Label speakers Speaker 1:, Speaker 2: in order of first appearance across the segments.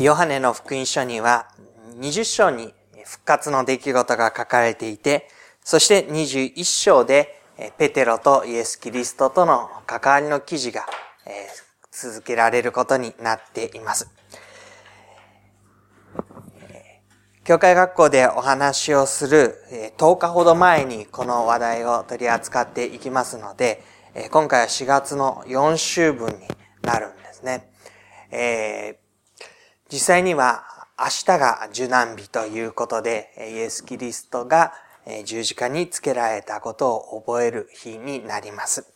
Speaker 1: ヨハネの福音書には20章に復活の出来事が書かれていて、そして21章でペテロとイエス・キリストとの関わりの記事が続けられることになっています。教会学校でお話をする10日ほど前にこの話題を取り扱っていきますので、今回は4月の4週分になるんですね。えー、実際には明日が受難日ということで、イエス・キリストが十字架につけられたことを覚える日になります。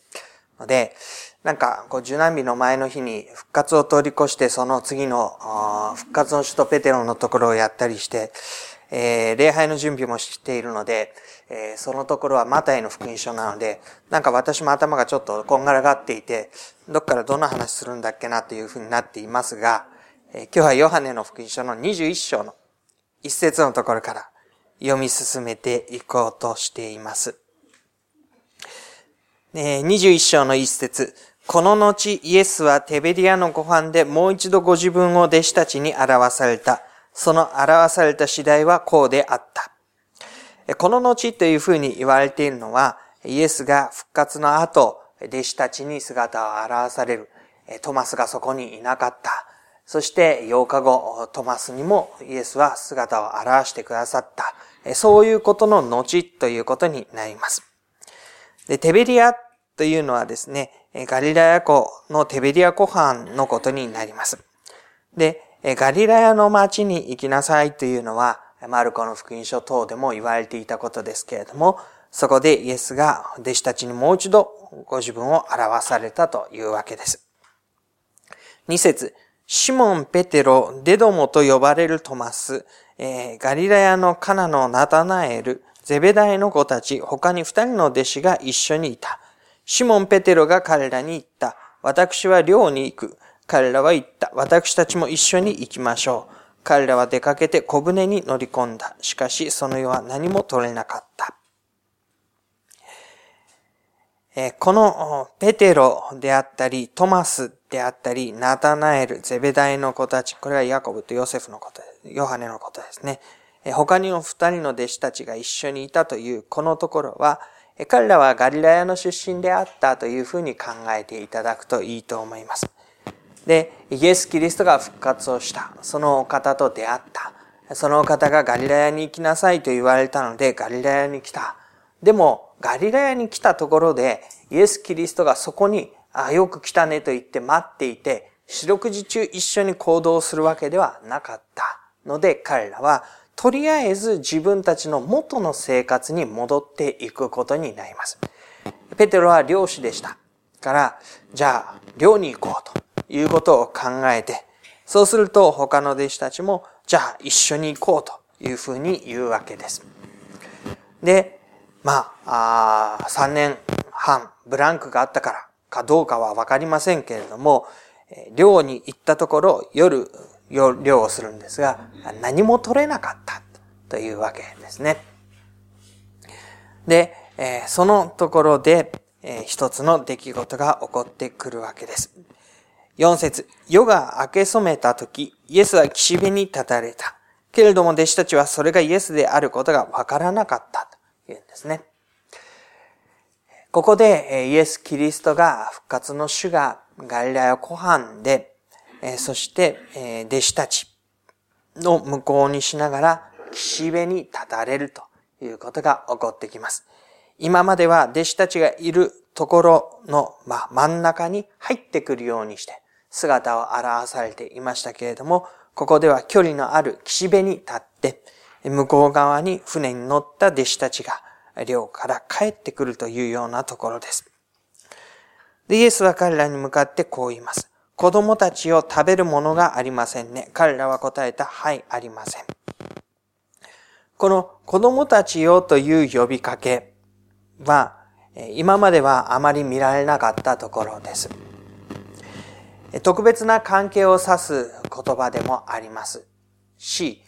Speaker 1: ので、なんか、こう、受難日の前の日に復活を通り越して、その次の復活の首都ペテロのところをやったりして、えー、礼拝の準備もしているので、えー、そのところはマタイの福音書なので、なんか私も頭がちょっとこんがらがっていて、どっからどんな話するんだっけなというふうになっていますが、今日はヨハネの福音書の21章の一節のところから読み進めていこうとしています。21章の一節。この後、イエスはテベリアのご飯でもう一度ご自分を弟子たちに表された。その表された次第はこうであった。この後というふうに言われているのは、イエスが復活の後、弟子たちに姿を現される。トマスがそこにいなかった。そして8日後、トマスにもイエスは姿を現してくださった。そういうことの後ということになります。で、テベリアというのはですね、ガリラヤ湖のテベリア湖畔のことになります。で、ガリラヤの町に行きなさいというのは、マルコの福音書等でも言われていたことですけれども、そこでイエスが弟子たちにもう一度ご自分を表されたというわけです。二節、シモン・ペテロ、デドモと呼ばれるトマス、えー、ガリラヤのカナのナタナエル、ゼベダイの子たち、他に二人の弟子が一緒にいた。シモン・ペテロが彼らに言った。私は寮に行く。彼らは言った。私たちも一緒に行きましょう。彼らは出かけて小舟に乗り込んだ。しかし、その世は何も取れなかった。このペテロであったり、トマスであったり、ナタナエル、ゼベダイの子たち、これはヤコブとヨセフのこと。ヨハネのことですね。他にも二人の弟子たちが一緒にいたというこのところは、彼らはガリラヤの出身であったというふうに考えていただくといいと思います。で、イエス・キリストが復活をした。そのお方と出会った。そのお方がガリラヤに行きなさいと言われたので、ガリラヤに来た。でも、ガリラヤに来たところで、イエス・キリストがそこに、あよく来たねと言って待っていて、四六時中一緒に行動するわけではなかったので、彼らはとりあえず自分たちの元の生活に戻っていくことになります。ペテロは漁師でした。から、じゃあ、漁に行こうということを考えて、そうすると他の弟子たちも、じゃあ一緒に行こうというふうに言うわけです。で、まあ、あ3年半ブランクがあったからかどうかはわかりませんけれども、漁に行ったところ夜漁をするんですが、何も取れなかったというわけですね。で、そのところで、一つの出来事が起こってくるわけです。四節、夜が明け染めた時、イエスは岸辺に立たれた。けれども弟子たちはそれがイエスであることがわからなかったというんですね。ここでイエス・キリストが復活の主がガリラヤ湖畔でそして、弟子たちの向こうにしながら岸辺に立たれるということが起こってきます。今までは弟子たちがいるところの、真ん中に入ってくるようにして姿を表されていましたけれども、ここでは距離のある岸辺に立って、向こう側に船に乗った弟子たちが寮から帰ってくるというようなところです。で、イエスは彼らに向かってこう言います。子供たちを食べるものがありませんね。彼らは答えた、はい、ありません。この子供たちよという呼びかけは、今まではあまり見られなかったところです。特別な関係を指す言葉でもありますし、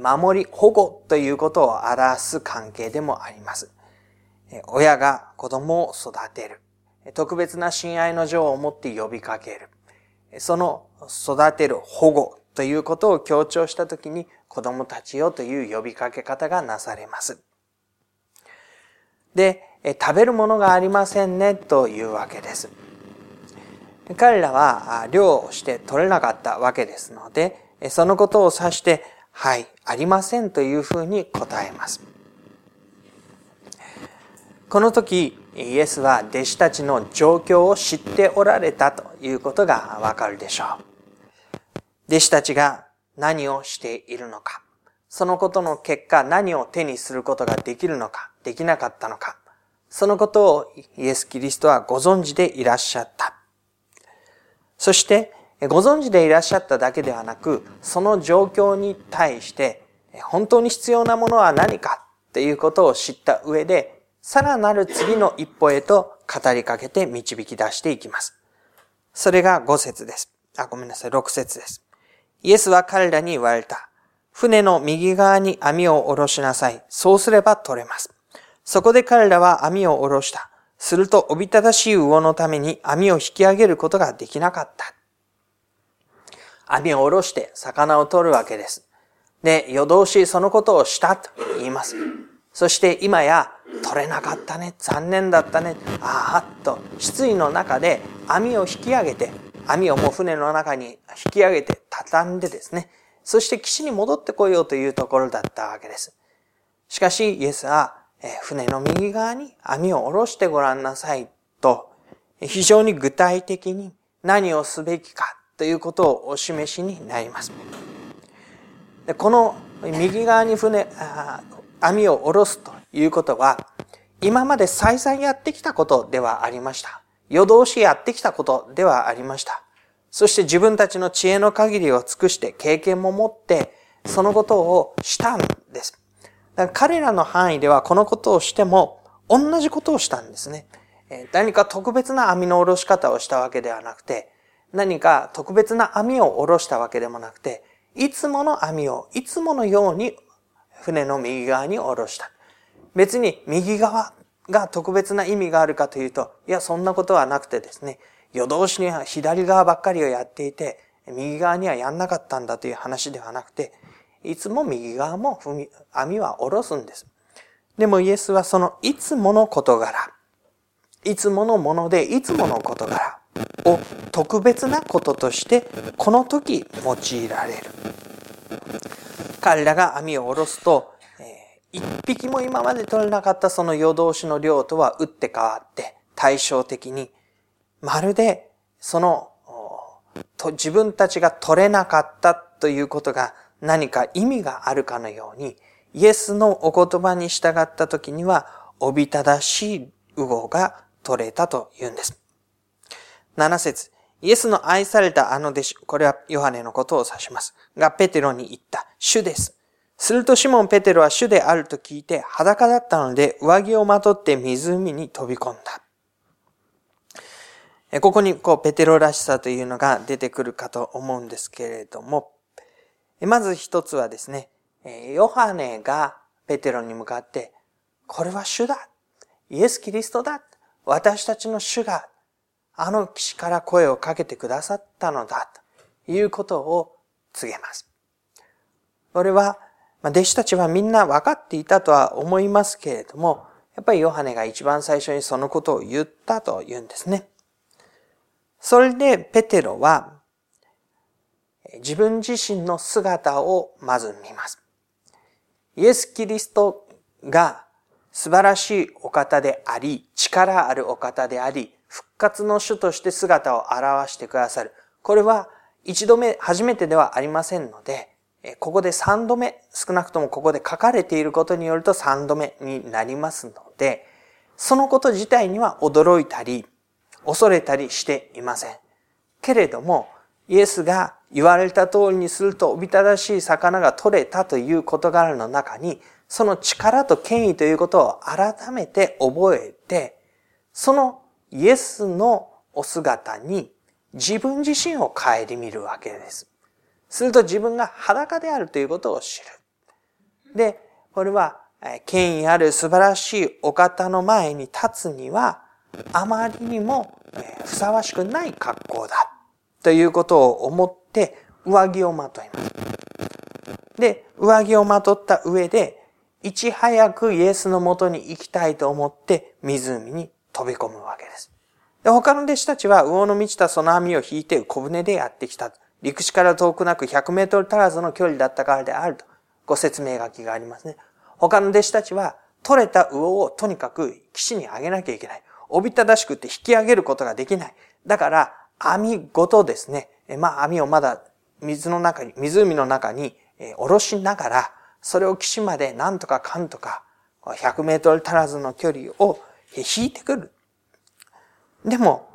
Speaker 1: 守り、保護ということを表す関係でもあります。親が子供を育てる。特別な親愛の情を持って呼びかける。その育てる保護ということを強調したときに子供たちよという呼びかけ方がなされます。で、食べるものがありませんねというわけです。彼らは漁をして取れなかったわけですので、そのことを指して、はい、ありませんというふうに答えます。この時、イエスは弟子たちの状況を知っておられたということがわかるでしょう。弟子たちが何をしているのか、そのことの結果何を手にすることができるのか、できなかったのか、そのことをイエス・キリストはご存知でいらっしゃった。そして、ご存知でいらっしゃっただけではなく、その状況に対して、本当に必要なものは何かっていうことを知った上で、さらなる次の一歩へと語りかけて導き出していきます。それが5節です。あ、ごめんなさい、6節です。イエスは彼らに言われた。船の右側に網を下ろしなさい。そうすれば取れます。そこで彼らは網を下ろした。すると、おびただしい魚のために網を引き上げることができなかった。網を下ろして魚を取るわけです。で、夜通しそのことをしたと言います。そして今や取れなかったね、残念だったね、ああと失意の中で網を引き上げて網をもう船の中に引き上げて畳んでですね、そして岸に戻ってこようというところだったわけです。しかし、イエスは、船の右側に網を下ろしてごらんなさいと、非常に具体的に何をすべきかということをお示しになります。でこの右側に船、網を下ろすということは、今まで再々やってきたことではありました。夜通しやってきたことではありました。そして自分たちの知恵の限りを尽くして経験も持ってそのことをしたんです。だから彼らの範囲ではこのことをしても同じことをしたんですね。何か特別な網の下ろし方をしたわけではなくて、何か特別な網を下ろしたわけでもなくて、いつもの網をいつものように船の右側に下ろした。別に右側が特別な意味があるかというと、いや、そんなことはなくてですね、夜通しには左側ばっかりをやっていて、右側にはやんなかったんだという話ではなくて、いつも右側も、網は下ろすんです。でもイエスはそのいつもの事柄、いつものものでいつもの事柄を特別なこととしてこの時用いられる。彼らが網を下ろすと一匹も今まで取れなかったその夜通しの量とは打って変わって、対照的に、まるでそのと、自分たちが取れなかったということが何か意味があるかのように、イエスのお言葉に従った時には、おびただしい魚が取れたと言うんです。7節イエスの愛されたあの弟子、これはヨハネのことを指します。が、ペテロに言った、主です。するとシモン・ペテロは主であると聞いて裸だったので上着をまとって湖に飛び込んだ。ここにこうペテロらしさというのが出てくるかと思うんですけれども、まず一つはですね、ヨハネがペテロに向かって、これは主だ。イエス・キリストだ。私たちの主があの岸から声をかけてくださったのだ。ということを告げます。これはま、弟子たちはみんな分かっていたとは思いますけれども、やっぱりヨハネが一番最初にそのことを言ったと言うんですね。それでペテロは自分自身の姿をまず見ます。イエス・キリストが素晴らしいお方であり、力あるお方であり、活の主として姿を表してくださる。これは一度目、初めてではありませんので、ここで3度目、少なくともここで書かれていることによると3度目になりますので、そのこと自体には驚いたり、恐れたりしていません。けれども、イエスが言われた通りにするとおびただしい魚が取れたという事柄の中に、その力と権威ということを改めて覚えて、そのイエスのお姿に自分自身を顧みるわけです。すると自分が裸であるということを知る。で、これは、権威ある素晴らしいお方の前に立つには、あまりにもふさわしくない格好だ。ということを思って、上着をまといます。で、上着をまとった上で、いち早くイエスのもとに行きたいと思って湖に飛び込むわけです。で他の弟子たちは魚の満ちたその網を引いて小舟でやってきた。陸地から遠くなく100メートル足らずの距離だったからであるとご説明書きがありますね。他の弟子たちは取れた魚をとにかく岸に上げなきゃいけない。おびただしくて引き上げることができない。だから網ごとですね、まあ網をまだ水の中に、湖の中に下ろしながら、それを岸までなんとかかんとか、100メートル足らずの距離を引いてくる。でも、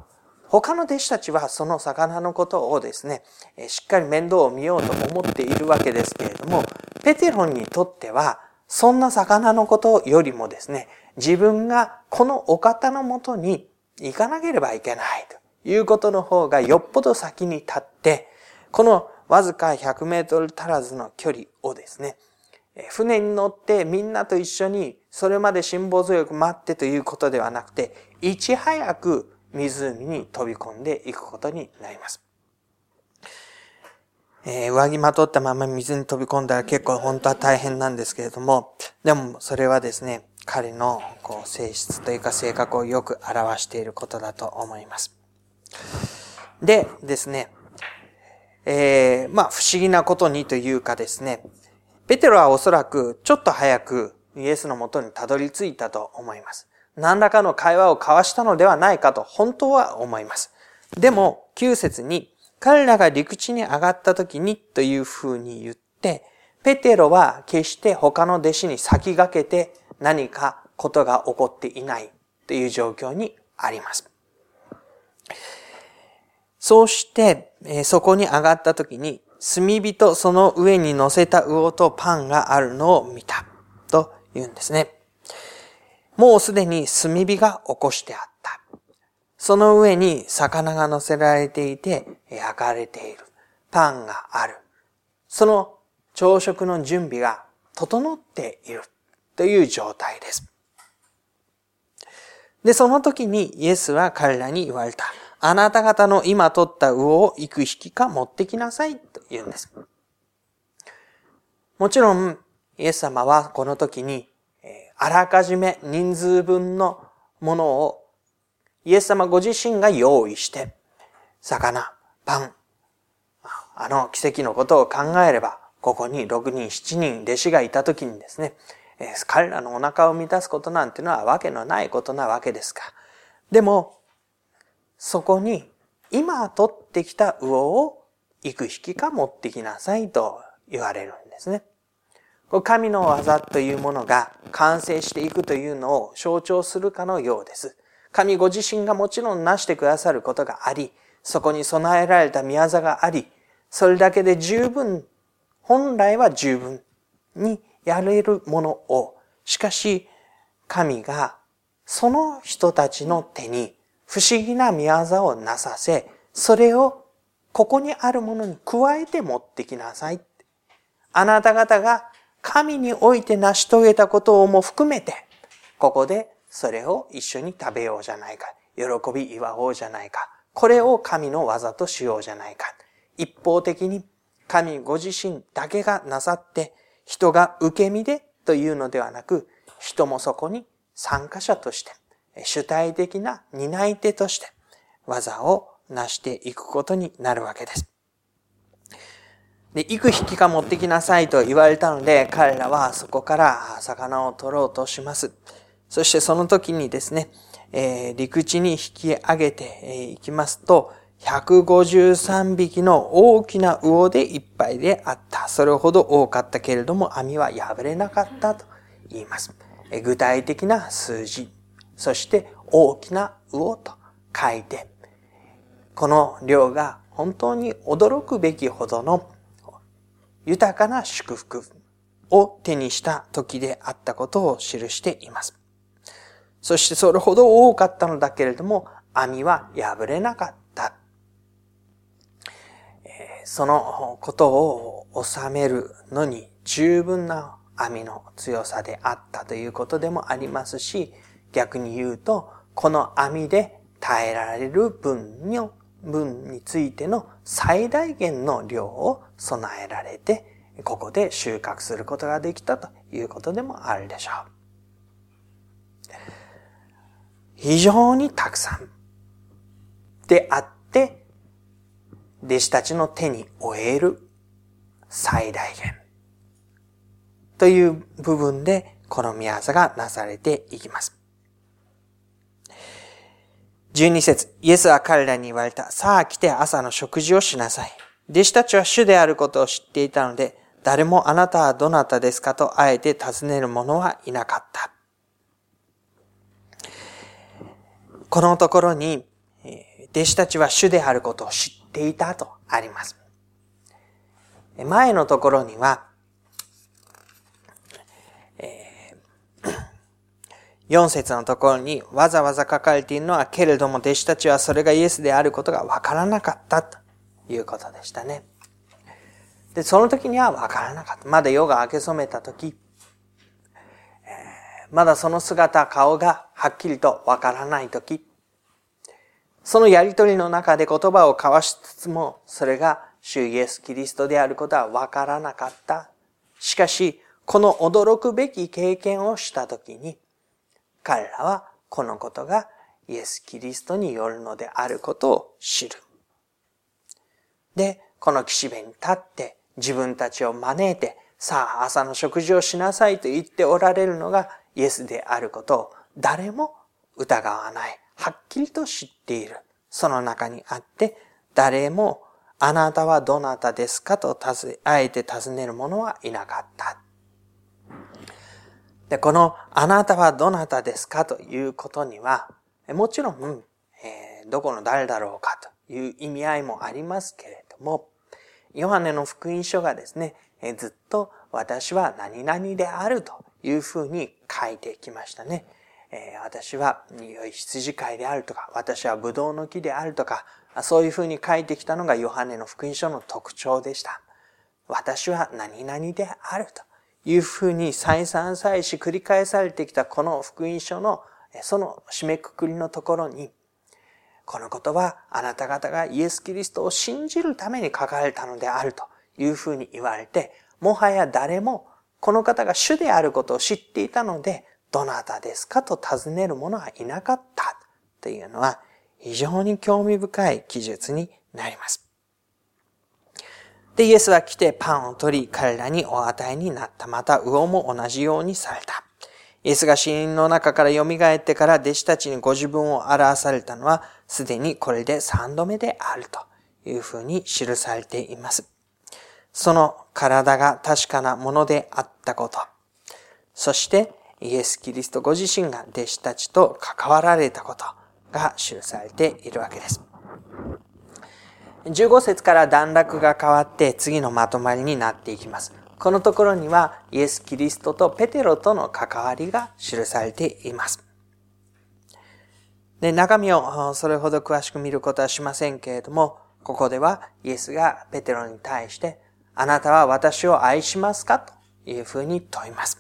Speaker 1: 他の弟子たちはその魚のことをですね、しっかり面倒を見ようと思っているわけですけれども、ペテロンにとっては、そんな魚のことよりもですね、自分がこのお方のもとに行かなければいけないということの方がよっぽど先に立って、このわずか100メートル足らずの距離をですね、船に乗ってみんなと一緒にそれまで辛抱強く待ってということではなくて、いち早く湖に飛び込んでいくことになります。えー、上着まとったまま水に飛び込んだら結構本当は大変なんですけれども、でもそれはですね、彼のこう性質というか性格をよく表していることだと思います。でですね、えー、まあ不思議なことにというかですね、ペテロはおそらくちょっと早くイエスのもとにたどり着いたと思います。何らかの会話を交わしたのではないかと本当は思います。でも、9節に彼らが陸地に上がった時にというふうに言って、ペテロは決して他の弟子に先駆けて何かことが起こっていないという状況にあります。そうして、そこに上がった時に、炭火とその上に乗せた魚とパンがあるのを見たと言うんですね。もうすでに炭火が起こしてあった。その上に魚が乗せられていて焼かれている。パンがある。その朝食の準備が整っているという状態です。で、その時にイエスは彼らに言われた。あなた方の今取った魚を行く引きか持ってきなさいと言うんです。もちろん、イエス様はこの時に、あらかじめ人数分のものをイエス様ご自身が用意して、魚、パン、あの奇跡のことを考えれば、ここに6人、7人弟子がいた時にですね、彼らのお腹を満たすことなんてのはわけのないことなわけですが。でも、そこに今取ってきた魚を幾匹か持ってきなさいと言われるんですね。神の技というものが完成していくというのを象徴するかのようです。神ご自身がもちろんなしてくださることがあり、そこに備えられた宮座があり、それだけで十分、本来は十分にやれるものを、しかし神がその人たちの手に不思議な宮沢をなさせ、それをここにあるものに加えて持ってきなさい。あなた方が神において成し遂げたことをも含めて、ここでそれを一緒に食べようじゃないか。喜び祝おうじゃないか。これを神の技としようじゃないか。一方的に神ご自身だけがなさって、人が受け身でというのではなく、人もそこに参加者として、主体的な担い手として技を成していくことになるわけです。で、行く引きか持ってきなさいと言われたので、彼らはそこから魚を取ろうとします。そしてその時にですね、えー、陸地に引き上げていきますと、153匹の大きな魚でいっぱいであった。それほど多かったけれども網は破れなかったと言います。具体的な数字そして大きな魚と書いて、この量が本当に驚くべきほどの豊かな祝福を手にした時であったことを記しています。そしてそれほど多かったのだけれども、網は破れなかった。そのことを収めるのに十分な網の強さであったということでもありますし、逆に言うと、この網で耐えられる分の分についての最大限の量を備えられて、ここで収穫することができたということでもあるでしょう。非常にたくさんであって、弟子たちの手に負える最大限という部分でこの宮業がなされていきます。12節イエスは彼らに言われた。さあ来て朝の食事をしなさい。弟子たちは主であることを知っていたので、誰もあなたはどなたですかとあえて尋ねる者はいなかった。このところに、弟子たちは主であることを知っていたとあります。前のところには、4節のところにわざわざ書かれているのは、けれども弟子たちはそれがイエスであることがわからなかったということでしたね。で、その時にはわからなかった。まだ夜が明け染めた時、えー、まだその姿、顔がはっきりとわからない時、そのやりとりの中で言葉を交わしつつも、それが主イエス・キリストであることはわからなかった。しかし、この驚くべき経験をした時に、彼らはこのことがイエス・キリストによるのであることを知る。で、この岸辺に立って自分たちを招いて、さあ朝の食事をしなさいと言っておられるのがイエスであることを誰も疑わない。はっきりと知っている。その中にあって、誰もあなたはどなたですかとあえて尋ねる者はいなかった。で、このあなたはどなたですかということには、もちろん、えー、どこの誰だろうかという意味合いもありますけれども、ヨハネの福音書がですね、えー、ずっと私は何々であるというふうに書いてきましたね。えー、私は良い羊飼いであるとか、私はブドウの木であるとか、そういうふうに書いてきたのがヨハネの福音書の特徴でした。私は何々であると。いうふうに再三再四繰り返されてきたこの福音書のその締めくくりのところに、このことはあなた方がイエス・キリストを信じるために書かれたのであるというふうに言われて、もはや誰もこの方が主であることを知っていたので、どなたですかと尋ねる者はいなかったというのは非常に興味深い記述になります。で、イエスは来てパンを取り、彼らにお与えになった。また、魚も同じようにされた。イエスが死人の中から蘇ってから弟子たちにご自分を表されたのは、すでにこれで三度目であるというふうに記されています。その体が確かなものであったこと。そして、イエス・キリストご自身が弟子たちと関わられたことが記されているわけです。15節から段落が変わって次のまとまりになっていきます。このところにはイエス・キリストとペテロとの関わりが記されています。で、中身をそれほど詳しく見ることはしませんけれども、ここではイエスがペテロに対して、あなたは私を愛しますか？というふうに問います。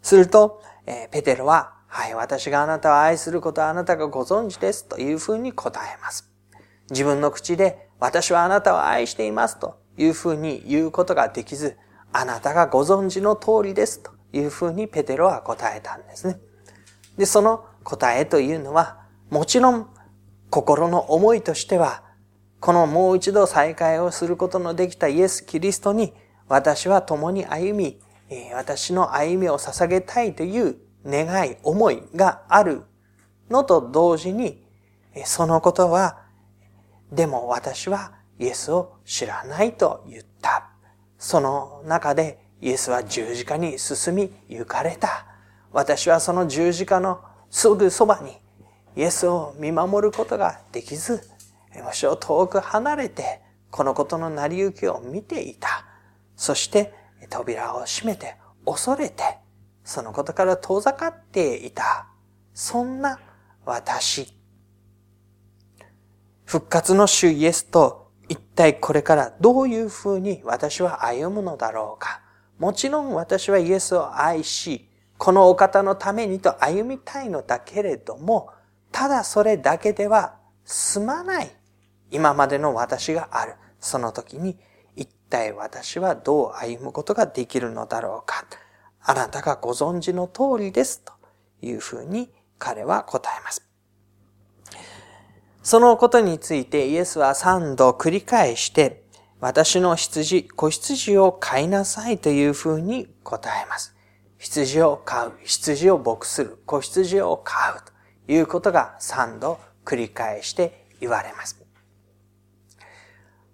Speaker 1: すると、ペテロは、はい、私があなたを愛することはあなたがご存知ですというふうに答えます。自分の口で私はあなたを愛していますというふうに言うことができず、あなたがご存知の通りですというふうにペテロは答えたんですね。で、その答えというのは、もちろん心の思いとしては、このもう一度再会をすることのできたイエス・キリストに私は共に歩み、私の歩みを捧げたいという願い、思いがあるのと同時に、そのことはでも私はイエスを知らないと言った。その中でイエスは十字架に進み行かれた。私はその十字架のすぐそばにイエスを見守ることができず、むしろ遠く離れてこのことの成り行きを見ていた。そして扉を閉めて恐れてそのことから遠ざかっていた。そんな私復活の主イエスと一体これからどういうふうに私は歩むのだろうか。もちろん私はイエスを愛し、このお方のためにと歩みたいのだけれども、ただそれだけでは済まない今までの私がある。その時に、一体私はどう歩むことができるのだろうか。あなたがご存知の通りです。というふうに彼は答えます。そのことについてイエスは三度繰り返して、私の羊、子羊を飼いなさいというふうに答えます。羊を飼う、羊を牧する、子羊を飼うということが三度繰り返して言われます。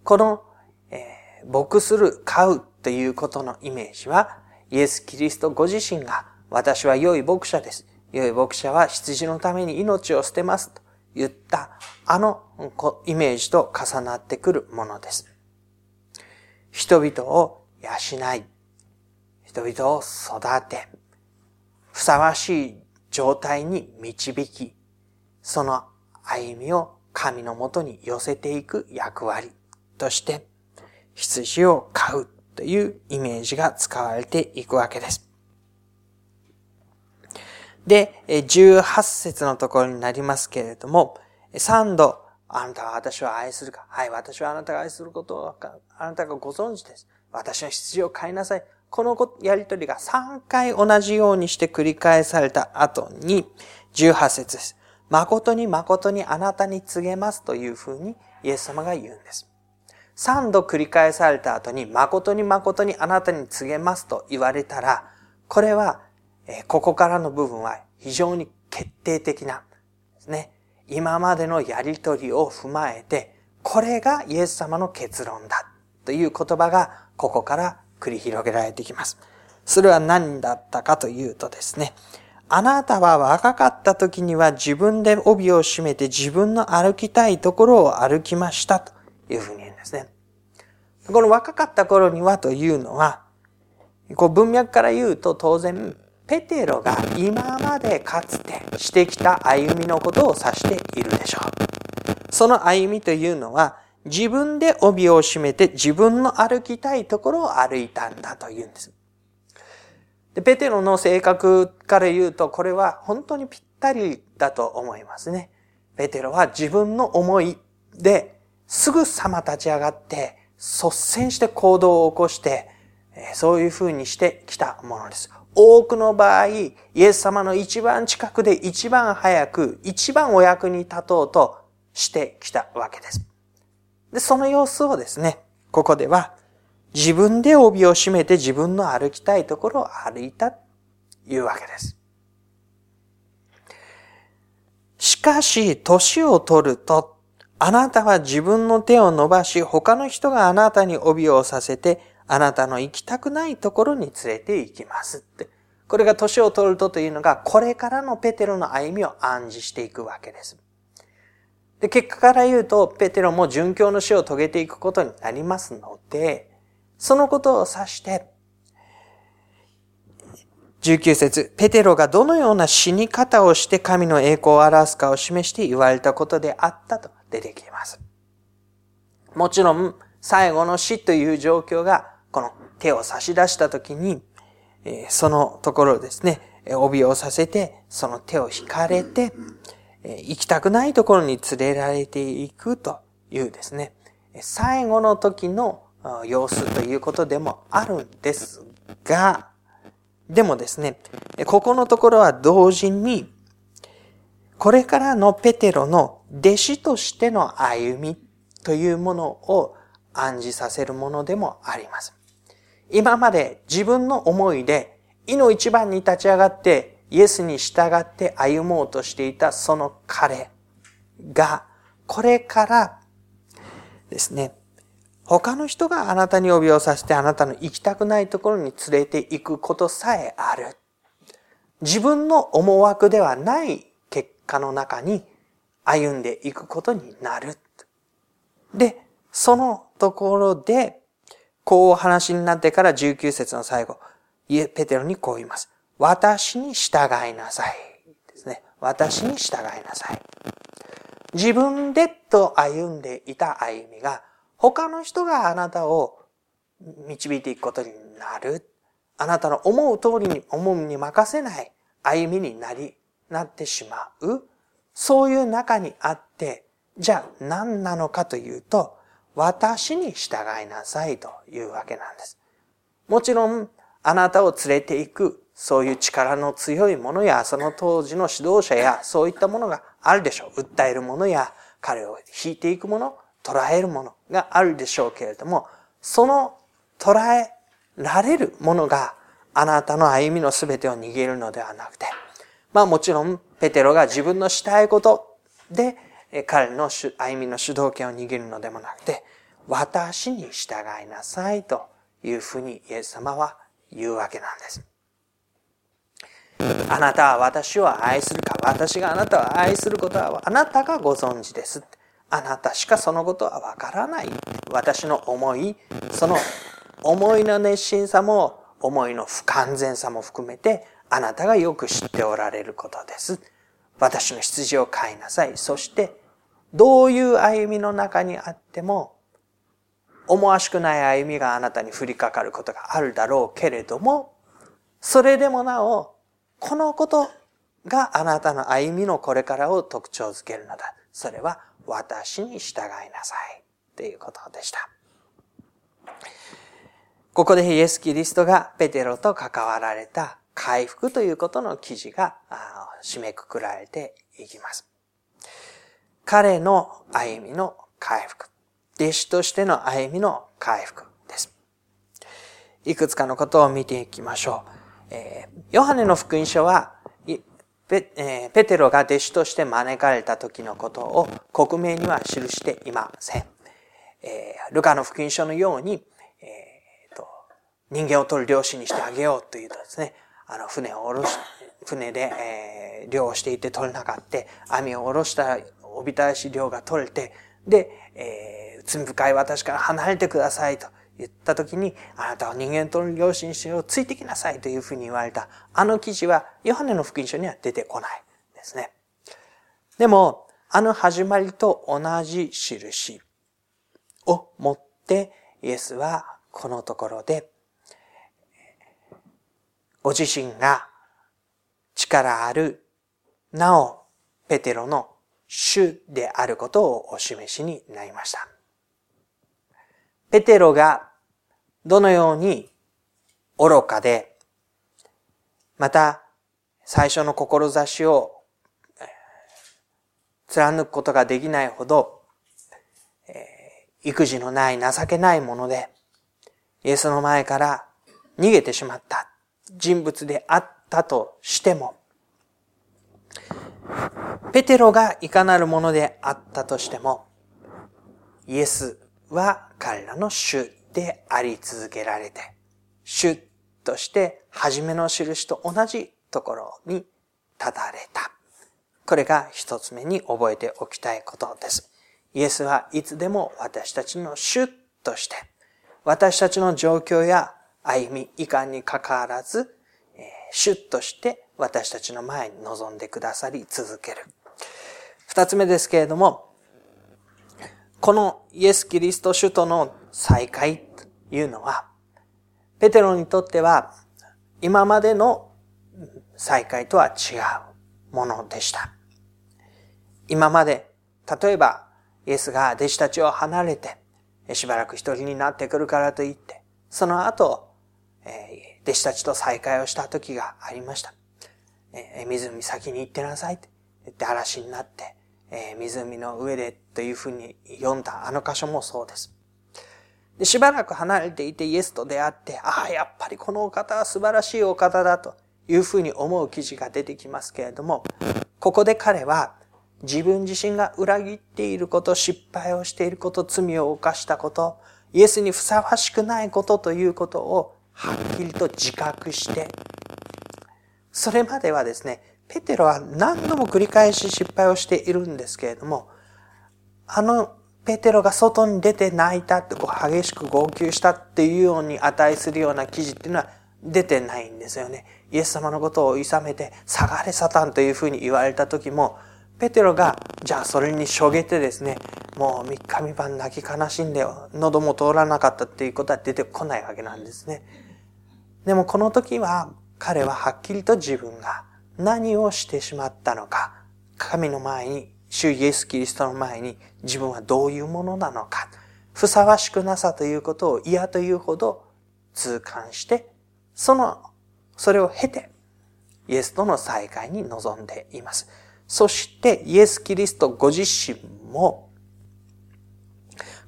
Speaker 1: この、えー、牧する、飼うということのイメージは、イエス・キリストご自身が、私は良い牧者です。良い牧者は羊のために命を捨てますと言った、あのイメージと重なってくるものです。人々を養い、人々を育て、ふさわしい状態に導き、その歩みを神のもとに寄せていく役割として、羊を飼うというイメージが使われていくわけです。で、18節のところになりますけれども、3度、あなたは私を愛するか？はい、私はあなたが愛することをあなたがご存知です。私の羊を飼いなさい。このやりとりが3回同じようにして繰り返された後に、18節です。誠に誠にあなたに告げますというふうにイエス様が言うんです。3度繰り返された後に、誠に誠にあなたに告げますと言われたら、これは、ここからの部分は非常に決定的なですね。今までのやりとりを踏まえて、これがイエス様の結論だという言葉がここから繰り広げられてきます。それは何だったかというとですね、あなたは若かった時には自分で帯を締めて自分の歩きたいところを歩きましたというふうに言うんですね。この若かった頃にはというのは、こう文脈から言うと当然、ペテロが今までかつてしてきた歩みのことを指しているでしょう。その歩みというのは、自分で帯を締めて自分の歩きたいところを歩いたんだというんです。で、ペテロの性格から言うと、これは本当にぴったりだと思いますね。ペテロは自分の思いですぐさま立ち上がって率先して行動を起こしてそういうふうにしてきたものです。多くの場合、イエス様の一番近くで一番早く、一番お役に立とうとしてきたわけです。で、その様子をですね、ここでは自分で帯を締めて自分の歩きたいところを歩いたというわけです。しかし、年を取ると、あなたは自分の手を伸ばし、他の人があなたに帯をさせて、あなたの行きたくないところに連れて行きますって。これが年を取るとというのが、これからのペテロの歩みを暗示していくわけです。で、結果から言うと、ペテロも殉教の死を遂げていくことになりますので、そのことを指して、19節ペテロがどのような死に方をして神の栄光を表すかを示して言われたことであったと出てきます。もちろん、最後の死という状況が、この手を差し出したときに、そのところですね、帯をさせて、その手を引かれて、行きたくないところに連れられていくというですね、最後の時の様子ということでもあるんですが、でもですね、ここのところは同時に、これからのペテロの弟子としての歩みというものを暗示させるものでもあります。今まで自分の思いで、意の一番に立ち上がってイエスに従って歩もうとしていたその彼が、これからですね、他の人があなたに帯をさせてあなたの行きたくないところに連れて行くことさえある。自分の思惑ではない結果の中に歩んでいくことになる。で、そのところで、こうお話になってから19節の最後、ペテロにこう言います。私に従いなさい。ですね。私に従いなさい。自分でと歩んでいた歩みが他の人があなたを導いていくことになる。あなたの思う通りに、思うに任せない歩みになり、なってしまう。そういう中にあって、じゃあ何なのかというと、私に従いなさいというわけなんです。もちろん、あなたを連れて行く、そういう力の強いものや、その当時の指導者や、そういったものがあるでしょう。訴えるものや、彼を引いていくもの、捉えるものがあるでしょうけれども、その捉えられるものがあなたの歩みの全てを握るのではなくて、まあもちろんペテロが自分のしたいことで彼の歩みの主導権を握るのでもなくて、私に従いなさいというふうにイエス様は言うわけなんです。あなたは私を愛するか、私があなたを愛することはあなたがご存知です。あなたしかそのことはわからない。私の思い、その思いの熱心さも思いの不完全さも含めてあなたがよく知っておられることです。私の羊を飼いなさい。そして、どういう歩みの中にあっても、思わしくない歩みがあなたに降りかかることがあるだろうけれども、それでもなお、このことがあなたの歩みのこれからを特徴づけるのだ。それは私に従いなさい。ということでした。ここでイエス・キリストがペテロと関わられた回復ということの記事が締めくくられていきます。彼の歩みの回復。弟子としての歩みの回復です。いくつかのことを見ていきましょう。えー、ヨハネの福音書はペ,、えー、ペテロが弟子として招かれた時のことを克明には記していません。えー、ルカの福音書のように、えーと、人間を取る漁師にしてあげようというとですね、あの、船を下ろし、船で、えー、漁をしていて取れなかった。網を下ろした、おびただし漁が取れて、で、えー、罪深い私から離れてくださいと言った時に、あなたは人間との良心しよう、ついてきなさいというふうに言われた。あの記事は、ヨハネの福音書には出てこないですね。でも、あの始まりと同じ印を持って、イエスはこのところでご自身が力ある、なお、ペテロの主であることをお示しになりました。ペテロがどのように愚かで、また最初の志を貫くことができないほど、育児のない情けないもので、イエスの前から逃げてしまった。人物であったとしても、ペテロがいかなるものであったとしても、イエスは彼らの主であり続けられて、主として初めの印と同じところに立たれた。これが一つ目に覚えておきたいことです。イエスはいつでも私たちの主として、私たちの状況や歩み、遺憾にかかわらず、主として私たちの前に臨んでくださり続ける。二つ目ですけれども、このイエス・キリスト主との再会というのは、ペテロにとっては今までの再会とは違うものでした。今まで、例えば、イエスが弟子たちを離れて、しばらく一人になってくるからと言って、その後、え弟子たちと再会をした時がありました。え湖先に行ってなさいって言って嵐になって、え湖の上でというふうに読んだあの箇所もそうです。でしばらく離れていてイエスと出会って、ああ、やっぱりこのお方は素晴らしいお方だというふうに思う記事が出てきますけれども、ここで彼は自分自身が裏切っていること、失敗をしていること、罪を犯したこと、イエスにふさわしくないことということをはっきりと自覚して、それまではですね、ペテロは何度も繰り返し失敗をしているんですけれども、あのペテロが外に出て泣いたってこう激しく号泣したっていうように値するような記事っていうのは出てないんですよね。イエス様のことを諌めて、下がれサタンというふうに言われた時も、ペテロが、じゃあそれにしょげてですね、もう三日三晩泣き悲しんで、喉も通らなかったっていうことは出てこないわけなんですね。でもこの時は彼ははっきりと自分が何をしてしまったのか、神の前に主イエス・キリストの前に自分はどういうものなのか、ふさわしくなさということを嫌というほど痛感して、その、それを経て、イエスとの再会に臨んでいます。そしてイエス・キリストご自身も、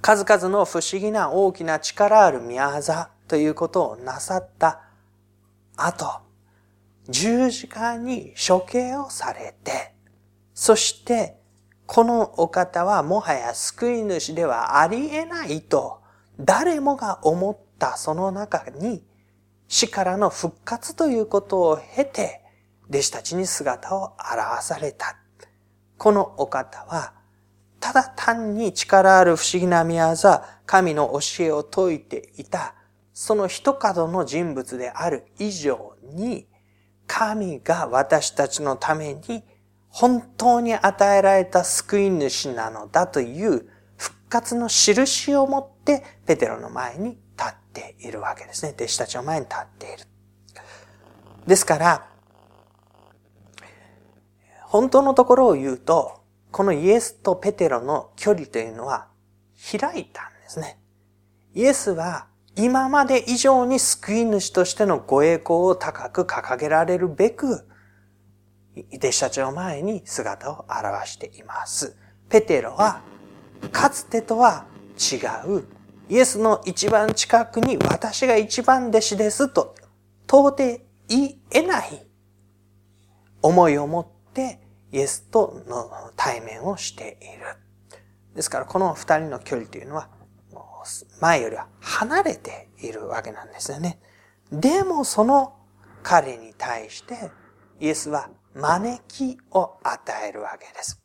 Speaker 1: 数々の不思議な大きな力ある宮座ということをなさった後、十字架に処刑をされて、そしてこのお方はもはや救い主ではありえないと誰もが思ったその中に死からの復活ということを経て弟子たちに姿を現された。このお方はただ単に力ある不思議な宮座、神の教えを説いていた、その一角の人物である以上に、神が私たちのために本当に与えられた救い主なのだという復活の印を持ってペテロの前に立っているわけですね。弟子たちの前に立っている。ですから、本当のところを言うと、このイエスとペテロの距離というのは開いたんですね。イエスは今まで以上に救い主としてのご栄光を高く掲げられるべく、弟子たちの前に姿を現しています。ペテロは、かつてとは違う、イエスの一番近くに私が一番弟子ですと、到底言い得ない思いを持ってイエスとの対面をしている。ですからこの二人の距離というのは前よりは離れているわけなんですよね。でもその彼に対してイエスは招きを与えるわけです。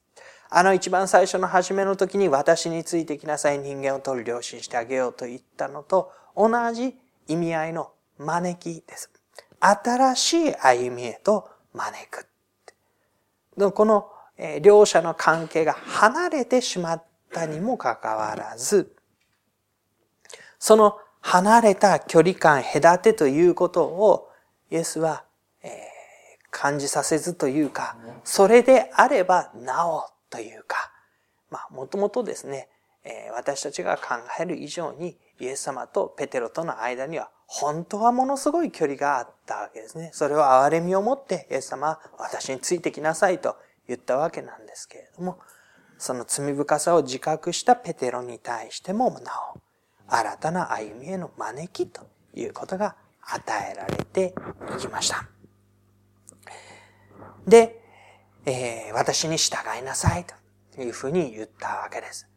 Speaker 1: あの一番最初の初めの時に私についてきなさい人間を取る良心してあげようと言ったのと同じ意味合いの招きです。新しい歩みへと招く。この両者の関係が離れてしまったにもかかわらず、その離れた距離感、隔てということをイエスは、感じさせずというか、それであればなおというか、まあもともとですね、私たちが考える以上にイエス様とペテロとの間には本当はものすごい距離があったわけですね。それを憐れみを持ってイエス様は私についてきなさいと言ったわけなんですけれども、その罪深さを自覚したペテロに対してもなお、新たな歩みへの招きということが与えられていきました。で、えー、私に従いなさいというふうに言ったわけです。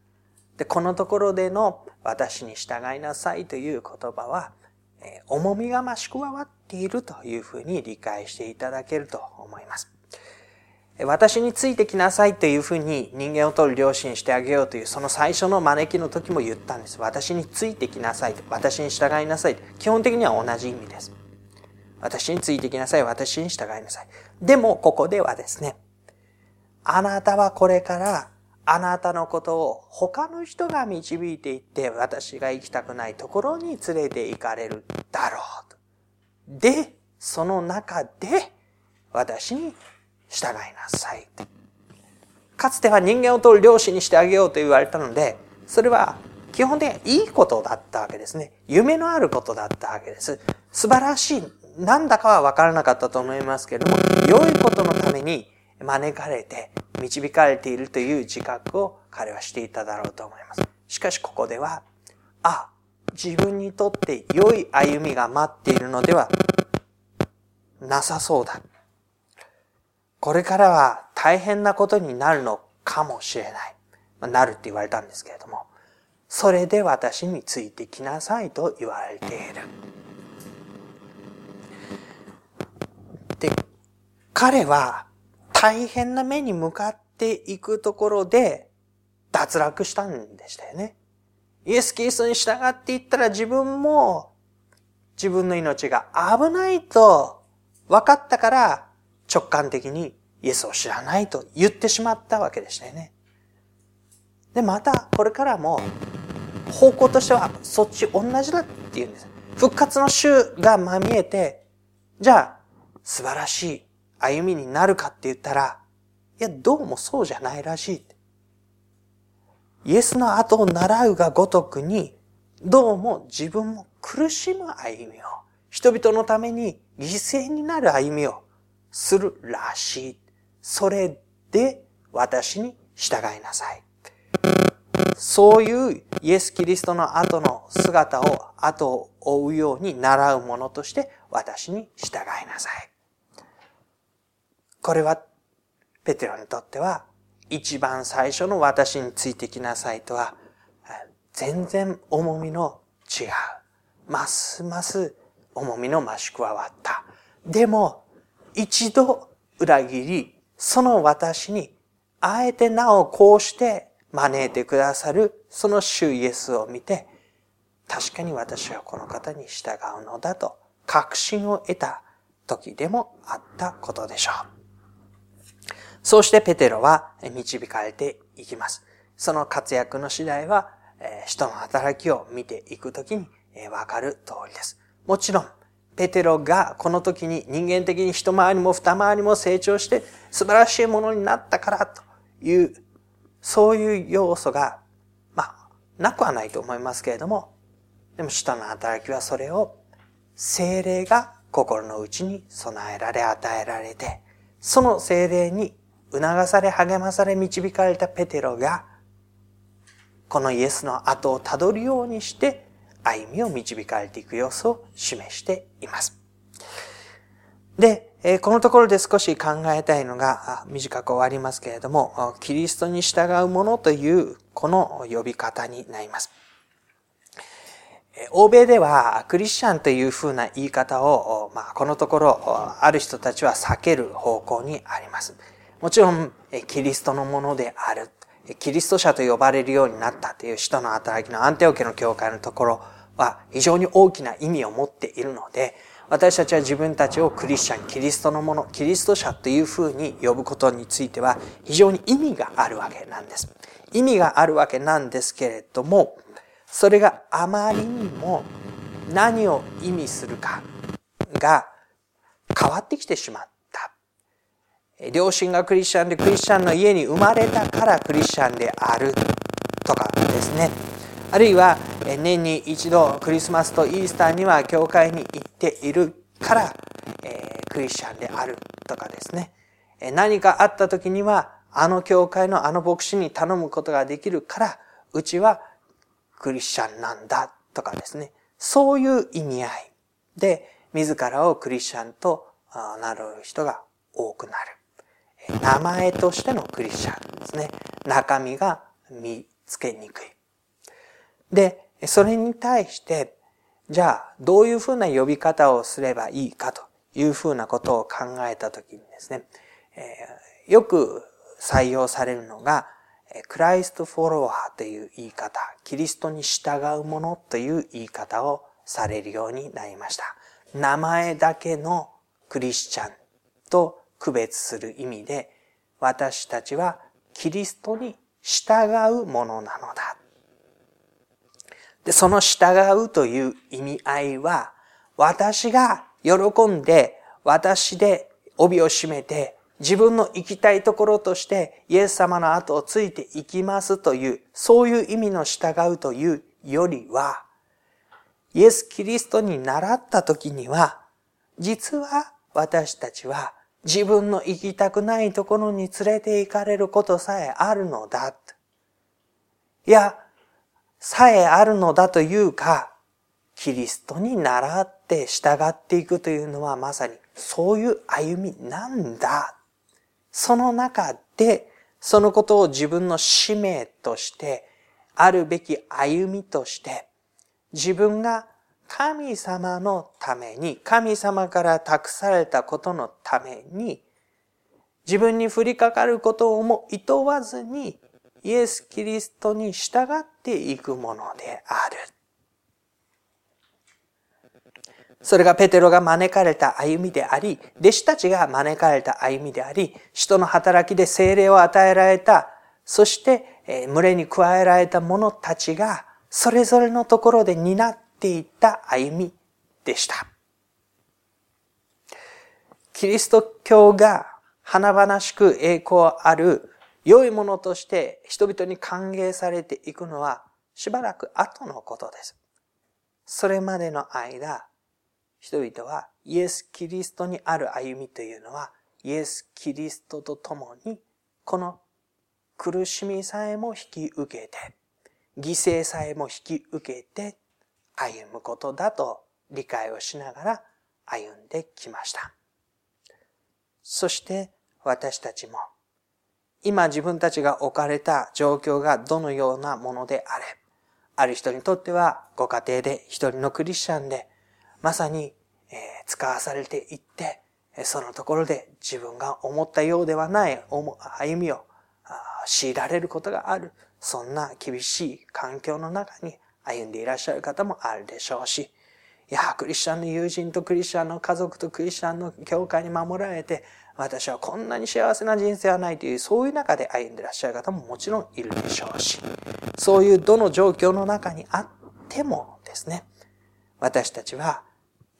Speaker 1: で、このところでの私に従いなさいという言葉はえ、重みが増し加わっているというふうに理解していただけると思います。私についてきなさいというふうに人間を取る良心してあげようというその最初の招きの時も言ったんです。私についてきなさいと。私に従いなさい。基本的には同じ意味です。私についてきなさい。私に従いなさい。でもここではですね、あなたはこれからあなたのことを他の人が導いていって私が行きたくないところに連れて行かれるだろうと。で、その中で私に従いなさい。かつては人間を取る漁師にしてあげようと言われたので、それは基本的にいいことだったわけですね。夢のあることだったわけです。素晴らしい、なんだかは分からなかったと思いますけれども、良いことのために招かれて導かれているという自覚を彼はしていただろうと思います。しかしここでは、あ、自分にとって良い歩みが待っているのではなさそうだ。これからは大変なことになるのかもしれない。まなるって言われたんですけれども、それで私についてきなさいと言われている。で、彼は大変な目に向かっていくところで脱落したんでしたよね。イエス・キリストに従っていったら自分も自分の命が危ないと分かったから直感的にイエスを知らないと言ってしまったわけでしたよね。で、またこれからも方向としてはそっち同じだって言うんです。復活の週がまみえて、じゃあ素晴らしい歩みになるかって言ったら、いや、どうもそうじゃないらしい。イエスの後を習うがごとくに、どうも自分も苦しむ歩みを、人々のために犠牲になる歩みをするらしい。それで私に従いなさい。そういうイエス・キリストの後の姿を後を追うように習うものとして私に従いなさい。これはペテロにとっては一番最初の私についてきなさいとは全然重みの違う。ますます重みの増し加わった。でも一度裏切り、その私にあえてなおこうして招いてくださるその主イエスを見て、確かに私はこの方に従うのだと確信を得た時でもあったことでしょう。そうしてペテロは導かれていきます。その活躍の次第は、人の働きを見ていくときにわかる通りです。もちろん、ペテロがこの時に人間的に一回りも二回りも成長して素晴らしいものになったからというそういう要素が、まあ、なくはないと思いますけれども、でも、使徒の働きはそれを、精霊が心の内に備えられ、与えられて、その精霊に促され、励まされ、導かれたペテロが、このイエスの後をたどるようにして、歩みを導かれていく様子を示しています。で、このところで少し考えたいのが、短く終わりますけれども、キリストに従うものというこの呼び方になります。欧米ではクリスチャンというふうな言い方を、まあ、このところある人たちは避ける方向にあります。もちろん、キリストのものである。キリスト者と呼ばれるようになったという人の働きのアンテオケの教会のところは非常に大きな意味を持っているので、私たちは自分たちをクリスチャン、キリストのもの、キリスト者というふうに呼ぶことについては非常に意味があるわけなんです。意味があるわけなんですけれども、それがあまりにも何を意味するかが変わってきてしまった。両親がクリスチャンでクリスチャンの家に生まれたからクリスチャンであるとかですね。あるいは年に一度クリスマスとイースターには教会に行っているから、えクリスチャンであるとかですね。何かあった時にはあの教会のあの牧師に頼むことができるから、うちはクリスチャンなんだとかですね。そういう意味合いで自らをクリスチャンとなる人が多くなる。名前としてのクリスチャンですね。中身が見つけにくい。で、それに対して、じゃあ、どういうふうな呼び方をすればいいかというふうなことを考えたときにですね、えー、よく採用されるのが、クライストフォロワーという言い方、キリストに従うものという言い方をされるようになりました。名前だけのクリスチャンと区別する意味で、私たちはキリストに従うものなのだで、その従うという意味合いは、私が喜んで、私で帯を締めて、自分の行きたいところとしてイエス様の後をついていきますという、そういう意味の従うというよりは、イエス・キリストに習った時には、実は私たちは自分の行きたくないところに連れて行かれることさえあるのだ。いや、さえあるのだというか、キリストに習って従っていくというのはまさにそういう歩みなんだ。その中で、そのことを自分の使命として、あるべき歩みとして、自分が神様のために、神様から託されたことのために、自分に降りかかることをも厭わずに、イエス・キリストに従っていくものである。それがペテロが招かれた歩みであり、弟子たちが招かれた歩みであり、使徒の働きで精霊を与えられた、そして群れに加えられた者たちが、それぞれのところで担っていった歩みでした。キリスト教が華々しく栄光ある良いものとして人々に歓迎されていくのはしばらく後のことです。それまでの間、人々はイエス・キリストにある歩みというのは、イエス・キリストと共に、この苦しみさえも引き受けて、犠牲さえも引き受けて歩むことだと理解をしながら歩んできました。そして私たちも今自分たちが置かれた状況がどのようなものであれ、ある人にとってはご家庭で一人のクリスチャンで、まさに、え使わされていって、そのところで自分が思ったようではない歩みを強いられることがある。そんな厳しい環境の中に歩んでいらっしゃる方もあるでしょうし、いや、クリスチャンの友人とクリスチャンの家族とクリスチャンの教会に守られて、私はこんなに幸せな人生はないという、そういう中で歩んでらっしゃる方ももちろんいるでしょうし、そういうどの状況の中にあってもですね、私たちは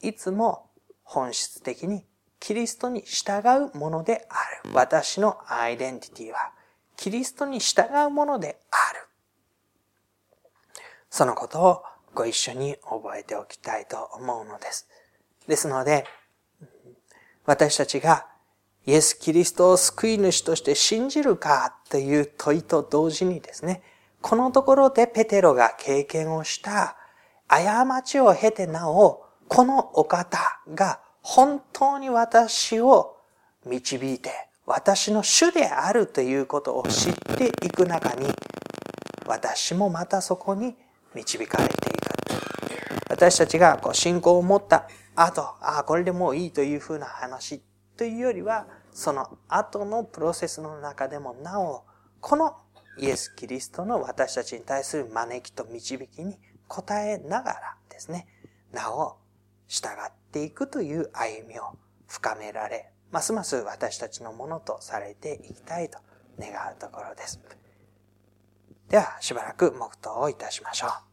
Speaker 1: いつも本質的にキリストに従うものである。私のアイデンティティはキリストに従うものである。そのことをご一緒に覚えておきたいと思うのです。ですので、私たちがイエス・キリストを救い主として信じるかという問いと同時にですね、このところでペテロが経験をした過ちを経てなお、このお方が本当に私を導いて、私の主であるということを知っていく中に、私もまたそこに導かれていく。私たちがこう信仰を持った後、ああ、これでもういいというふうな話というよりは、その後のプロセスの中でもなお、このイエス・キリストの私たちに対する招きと導きに応えながらですね、なお従っていくという歩みを深められ、ますます私たちのものとされていきたいと願うところです。では、しばらく黙祷をいたしましょう。